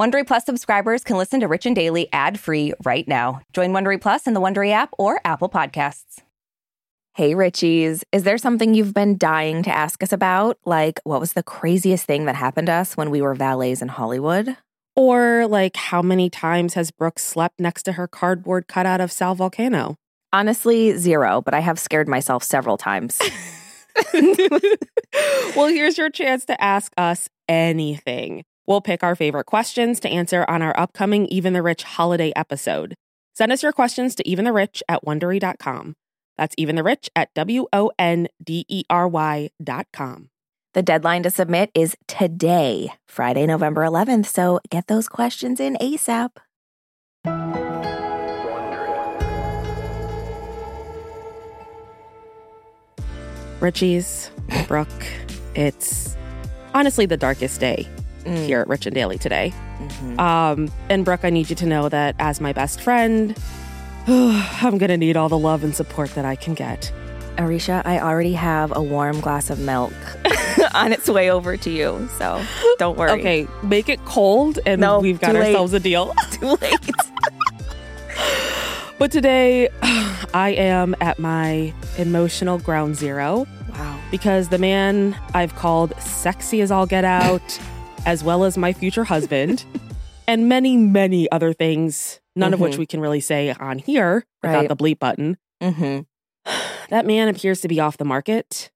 Wondery Plus subscribers can listen to Rich and Daily ad-free right now. Join Wondery Plus in the Wondery app or Apple Podcasts. Hey, Richies. Is there something you've been dying to ask us about? Like, what was the craziest thing that happened to us when we were valets in Hollywood? Or, like, how many times has Brooke slept next to her cardboard cutout of Sal Vulcano? Honestly, zero, but I have scared myself several times. well, here's your chance to ask us anything. We'll pick our favorite questions to answer on our upcoming Even the Rich holiday episode. Send us your questions to eventherich at wondery.com. That's eventherich at W O N D E R Y dot com. The deadline to submit is today, Friday, November 11th. So get those questions in ASAP. Richie's, Brooke, it's honestly the darkest day mm. here at Rich and Daily today. Mm-hmm. Um, and Brooke, I need you to know that as my best friend, I'm going to need all the love and support that I can get. Aricia, I already have a warm glass of milk on its way over to you. So don't worry. Okay, make it cold and no, we've got ourselves a deal. too late. but today, I am at my emotional ground zero. Wow. Because the man I've called sexy as all get out, as well as my future husband, and many, many other things, none mm-hmm. of which mm-hmm. we can really say on here without right. the bleep button. Mm-hmm. That man appears to be off the market,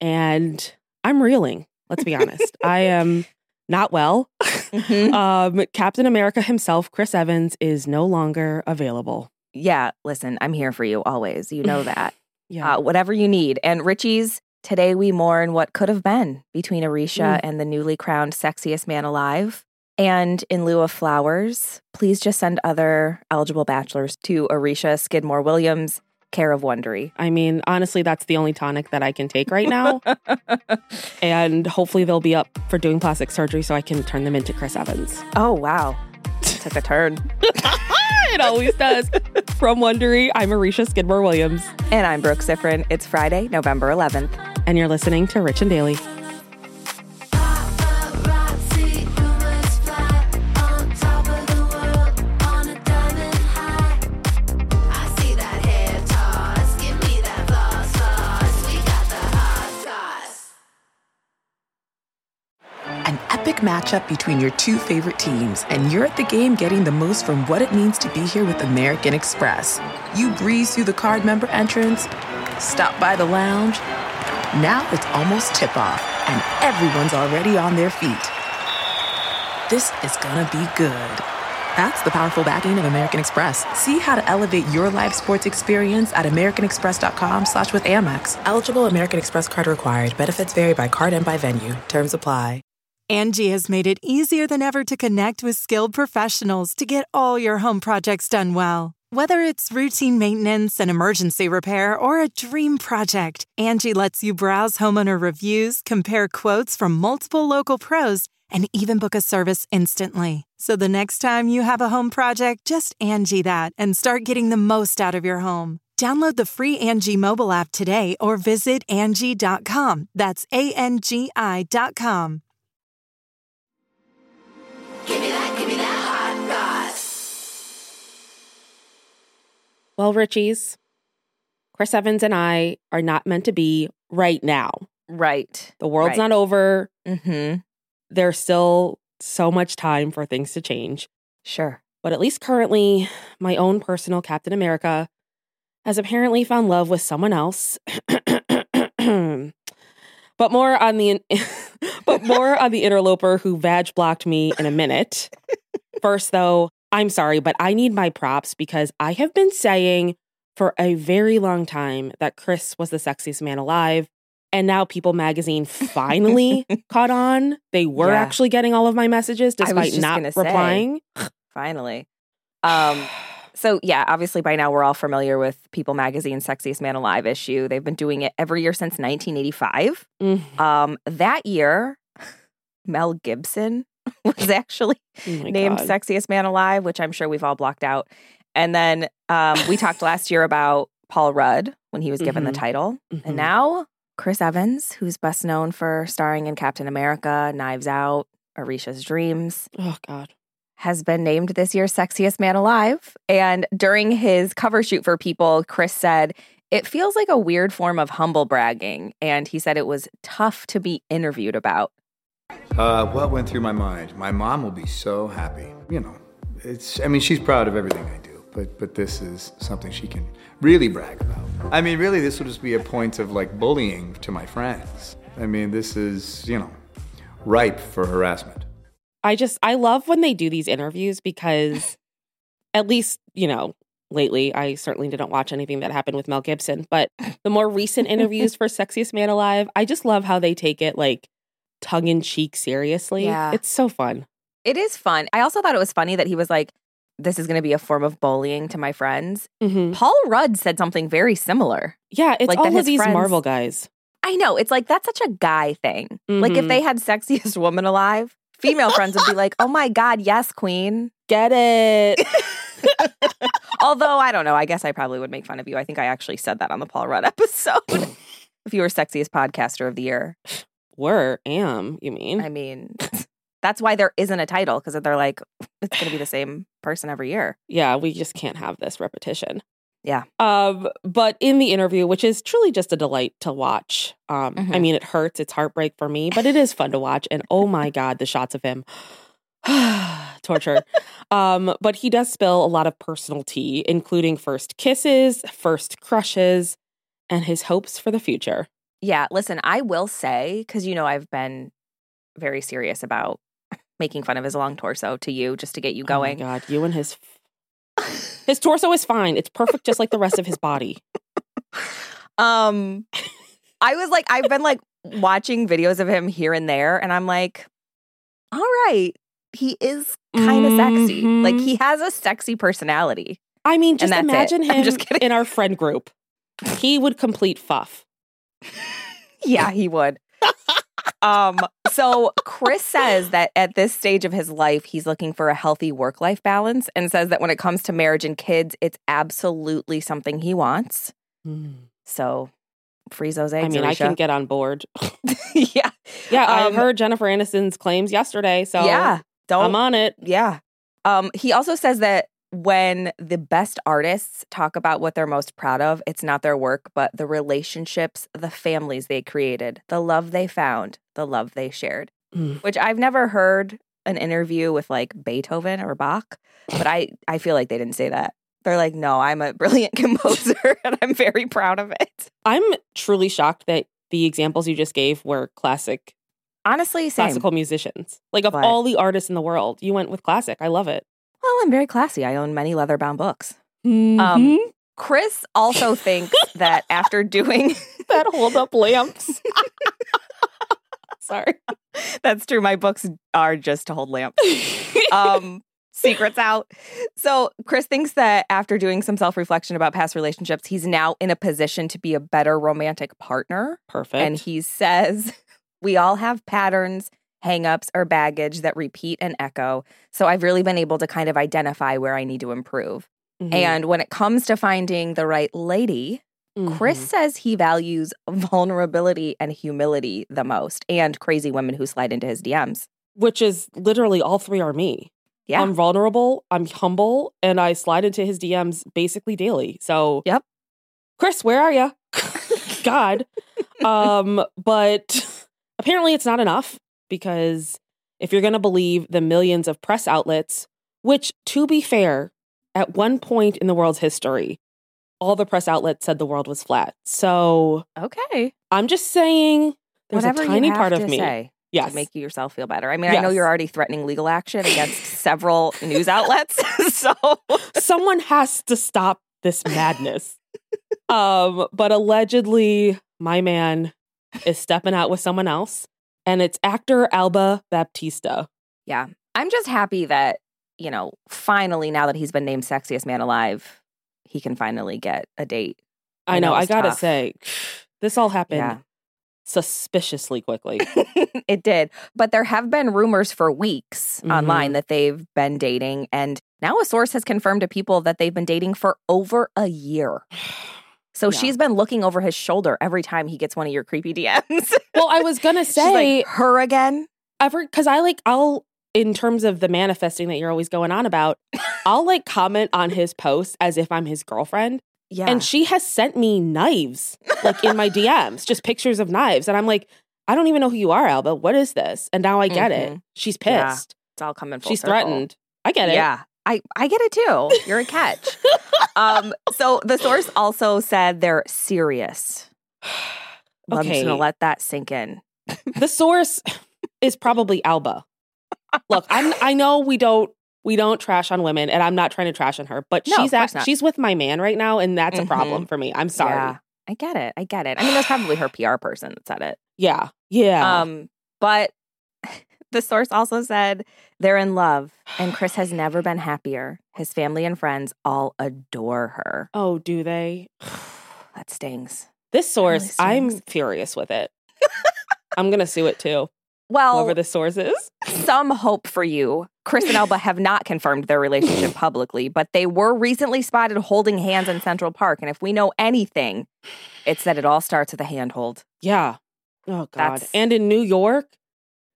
and I'm reeling. Let's be honest. I am not well. Mm-hmm. Um, Captain America himself, Chris Evans, is no longer available yeah, listen, I'm here for you always. You know that. yeah. Uh, whatever you need. And Richie's, today we mourn what could have been between Aricia mm. and the newly crowned sexiest man alive. And in lieu of flowers, please just send other eligible bachelors to Aricia Skidmore Williams, care of Wondery. I mean, honestly, that's the only tonic that I can take right now. and hopefully they'll be up for doing plastic surgery so I can turn them into Chris Evans. Oh, wow. Took a turn. it always does. From Wondery, I'm Aricia Skidmore Williams. And I'm Brooke Siffrinn. It's Friday, November 11th. And you're listening to Rich and Daily. An epic matchup between your two favorite teams, and you're at the game getting the most from what it means to be here with American Express. You breeze through the card member entrance, stop by the lounge. Now it's almost tip off, and everyone's already on their feet. This is gonna be good. That's the powerful backing of American Express. See how to elevate your live sports experience at americanexpress.com slash with Amex. Eligible American Express card required. Benefits vary by card and by venue. Terms apply. Angie has made it easier than ever to connect with skilled professionals to get all your home projects done well. Whether it's routine maintenance, and emergency repair, or a dream project, Angie lets you browse homeowner reviews, compare quotes from multiple local pros, and even book a service instantly. So the next time you have a home project, just Angie that and start getting the most out of your home. Download the free Angie mobile app today or visit Angie.com. That's A N G I.com. Well, Richies, Chris Evans and I are not meant to be right now. Right. The world's right. not over. Mm-hmm. There's still so much time for things to change. Sure. But at least currently, my own personal Captain America has apparently found love with someone else. but more on the but more on the interloper who vag blocked me in a minute. First, though, I'm sorry, but I need my props because I have been saying for a very long time that Chris was the sexiest man alive. And now People magazine finally caught on. They were yeah. actually getting all of my messages despite not replying. Say, finally. Um so yeah, obviously by now we're all familiar with People Magazine Sexiest Man Alive issue. They've been doing it every year since 1985. Mm. Um, that year, Mel Gibson was actually oh named God. Sexiest Man Alive, which I'm sure we've all blocked out. And then um, we talked last year about Paul Rudd when he was given mm-hmm. the title, mm-hmm. and now Chris Evans, who's best known for starring in Captain America, Knives Out, Aricia's Dreams. Oh God. has been named this year's sexiest man alive. And during his cover shoot for People, Chris said, It feels like a weird form of humble bragging. And he said it was tough to be interviewed about. Uh, what went through my mind? My mom will be so happy. You know, it's, I mean, she's proud of everything I do, but, but this is something she can really brag about. I mean, really, this will just be a point of like bullying to my friends. I mean, this is, you know, ripe for harassment. I just I love when they do these interviews because at least, you know, lately I certainly didn't watch anything that happened with Mel Gibson, but the more recent interviews for Sexiest Man Alive, I just love how they take it like tongue in cheek seriously. Yeah. It's so fun. It is fun. I also thought it was funny that he was like, This is going to be a form of bullying to my friends. Mhm. Paul Rudd said something very similar. Yeah, it's Like all of these friends- Marvel guys. I know. It's like, that's such a guy thing. Like, if they had sexiest woman alive, female friends would be like, Oh my God, yes, queen. Get it. Although I don't know, I guess I probably would make fun of you. I think I actually said that on the Paul Rudd episode. if you were sexiest podcaster of the year, Were am, you mean? I mean, that's why there isn't a title because they're like, it's going to be the same person every year. yeah, we just can't have this repetition. Yeah. Um, but in the interview, which is truly just a delight to watch. Um, I Mhm. mean, it hurts, it's heartbreak for me, but it is fun to watch. And oh my god, the shots of him. Torture. um, but he does spill a lot of personal tea, including first kisses, first crushes, and his hopes for the future. Yeah, listen, I will say, because you know, I've been very serious about making fun of his long torso to you just to get you Oh my going. god, you and his his torso is fine. It's perfect just like the rest of his body. um, I was like, I've been like watching videos of him here and there, and I'm like, all right, he is kind of sexy. Like Mhm. he has a sexy personality. I mean, just it. imagine I'm him just kidding. in our friend group. He would complete Fuff. Yeah, he would. um, so Chris says that at this stage of his life, he's looking for a healthy work life balance and says that when it comes to marriage and kids, it's absolutely something he wants. So freeze those eggs. I mean, I can get on board. yeah. Yeah, I Um, heard Jennifer Aniston's claims yesterday, so yeah. Don't I'm on it. Yeah. Um, he also says that when the best artists talk about what they're most proud of, it's not their work, but the relationships, the families they created, the love they found, the love they shared. Mm. Which I've never heard an interview with like Beethoven or Bach, but I I feel like they didn't say that. They're like, no, I'm a brilliant composer and I'm very proud of it. I'm truly shocked that the examples you just gave were classic Honestly, same. classical musicians. Like of But- all the artists in the world, you went with classic. I love it. Well, I'm very classy. I own many leather bound books. Um, Um, Chris also thinks that after doing that hold up lamps. Sorry. That's true. My books are just to hold lamps. Um, secrets out. So Chris thinks that after doing some self-reflection about past relationships, he's now in a position to be a better romantic partner. Perfect. And he says, we all have patterns, hangups, or baggage that repeat and echo. So I've really been able to kind of identify where I need to improve. Mhm. And when it comes to finding the right lady, Chris Mhm. says he values vulnerability and humility the most, and crazy women who slide into his DMs. which is literally all three are me. Yeah. I'm vulnerable, I'm humble, and I slide into his DMs basically daily. So, Yep. Chris, where are you? God. um, but apparently it's not enough because if you're going to believe the millions of press outlets, which to be fair, at one point in the world's history, all the press outlets said the world was flat. So, Okay. I'm just saying there's Whatever a tiny part of me. say Yes. to make yourself feel better. I mean, I know you're already threatening legal action against several news outlets. so someone has to stop this madness. um, but allegedly, my man is stepping out with someone else, and it's actor Alba Baptista. yeah, I'm just happy that, you know, finally now that he's been named sexiest man alive, he can finally get a date. I I know. I gotta tough. say, this all happened Yeah. suspiciously quickly. it did. But there have been rumors for weeks Mhm. online that they've been dating. And now a source has confirmed to people that they've been dating for over a year. So Yeah. she's been looking over his shoulder every time he gets one of your creepy DMs. well, I was gonna say like, her again? ever because I like I'll in terms of the manifesting that you're always going on about, I'll like comment on his posts as if I'm his girlfriend. Yeah. And she has sent me knives, like in my DMs, just pictures of knives. And I'm like, I don't even know who you are, Alba. What is this? And now I get it. Mhm. She's Yeah. pissed. it's all coming full She's circle. threatened. I get it. Yeah. I, I get it too. You're a catch. um, so the source also said they're serious. I'm just gonna let that sink in. The source is probably Alba. Look, I'm I know we don't we don't trash on women and I'm not trying to trash on her, but No, she's at, not. she's with my man right now and that's Mhm. a problem for me. I'm sorry. Yeah, I get it. I get it. I mean, that's probably her PR person that said it. Yeah. Yeah. Um, but the source also said they're in love, and Chris has never been happier. His family and friends all adore her. oh, do they? That stings. This source, really I'm furious with it. I'm gonna sue it too. Well, Whoever the source is. some hope for you. Chris and Alba have not confirmed their relationship publicly, but they were recently spotted holding hands in Central Park. And if we know anything, it's that it all starts with a handhold. Yeah. Oh God. That's- and in New York,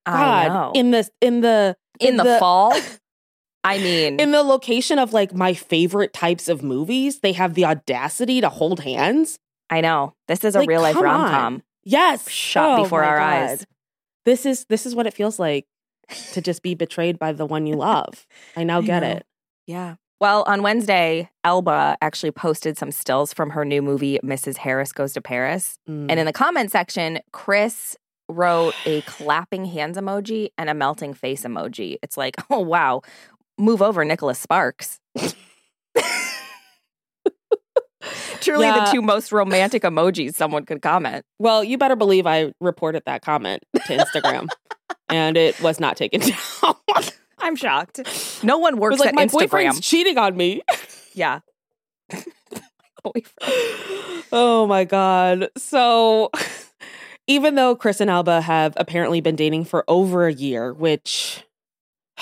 God, know. in the in the in the, fall. I mean, in the location of like my favorite types of movies, they have the audacity to hold hands. I know this is a Like, real life rom com. Yes, Shot Oh, before our God. eyes. This is this is what it feels like to just be betrayed by the one you love. I now get it. Yeah. Well, on Wednesday, Alba actually posted some stills from her new movie, Mrs. Harris Goes to Paris. Mm. And in the comment section, Chris wrote a clapping hands emoji and a melting face emoji. It's like, oh, wow, move over, Nicholas Sparks. Truly Yeah. the two most romantic emojis someone could comment. well, you better believe I reported that comment to Instagram, and it was not taken down. I'm shocked. No one works like at my Instagram. boyfriend's cheating on me. Yeah. Boyfriend. oh my god. So even though Chris and Alba have apparently been dating for over a year, which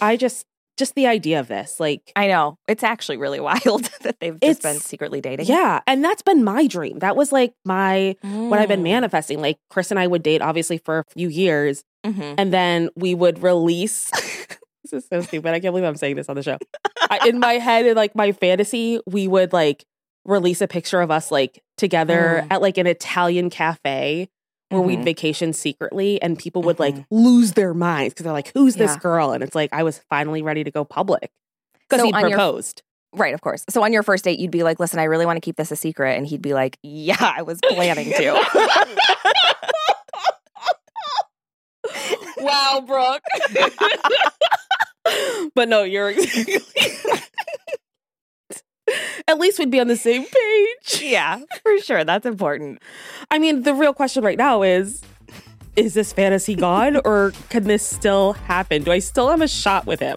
I just just the idea of this, like I know. It's actually really wild that they've just been secretly dating. yeah, and that's been my dream. That was like my what I've been Mm. manifesting. Like Chris and I would date obviously for a few years, Mhm. and then we would release. this is so stupid. I can't believe I'm saying this on the show. I, in my head, in like my fantasy, we would like release a picture of us like together Mm. at like an Italian cafe where we'd Mhm. vacation secretly, and people would like Mhm. lose their minds because they're like, "Who's this girl?" And it's like I was finally ready to go public because So he on your- proposed. Right, of course. So on your first date, you'd be like, listen, I really want to keep this a secret. And he'd be like, yeah, I was planning to. wow, Brooke. but no, you're exactly. At least we'd be on the same page. yeah, for sure. That's important. I mean, the real question right now is is this fantasy gone or can this still happen? Do I still have a shot with him?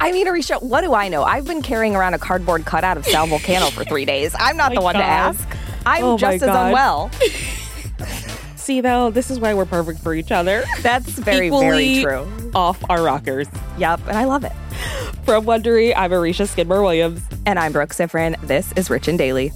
I mean, Aricia, what do I know? I've been carrying around a cardboard cutout of Sal Vulcano for three days. I'm not My the one to ask. I'm Oh just as God. unwell. See, though, this is why we're perfect for each other. That's very, Equally very true. Off our rockers. Yep, and I love it. From Wondery, I'm Aricia Skidmore Williams. And I'm Brooke Siffrinn. This is Rich and Daily.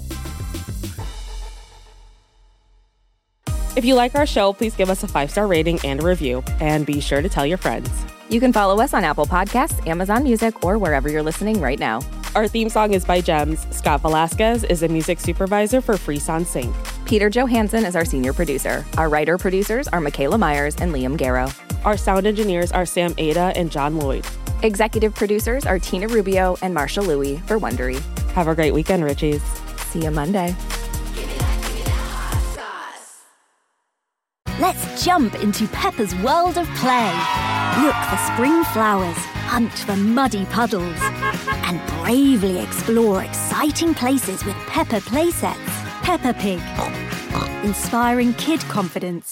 If you like our show, please give us a five star rating and a review. And be sure to tell your friends. You can follow us on Apple Podcasts, Amazon Music, or wherever you're listening right now. Our theme song is by Gems. Scott Velasquez is a music supervisor for Frisson Sync. Peter Johansson is our senior producer. Our writer producers are Michaela Myers and Liam Garrow. Our sound engineers are Sam Ada and John Lloyd. Executive producers are Tina Rubio and Marshall Lewy for Wondery. Have a great weekend, Richies. See you Monday. Let's jump into Peppa's world of play. Look for spring flowers, hunt for muddy puddles, and bravely explore exciting places with Peppa playsets. Peppa Pig, inspiring kid confidence.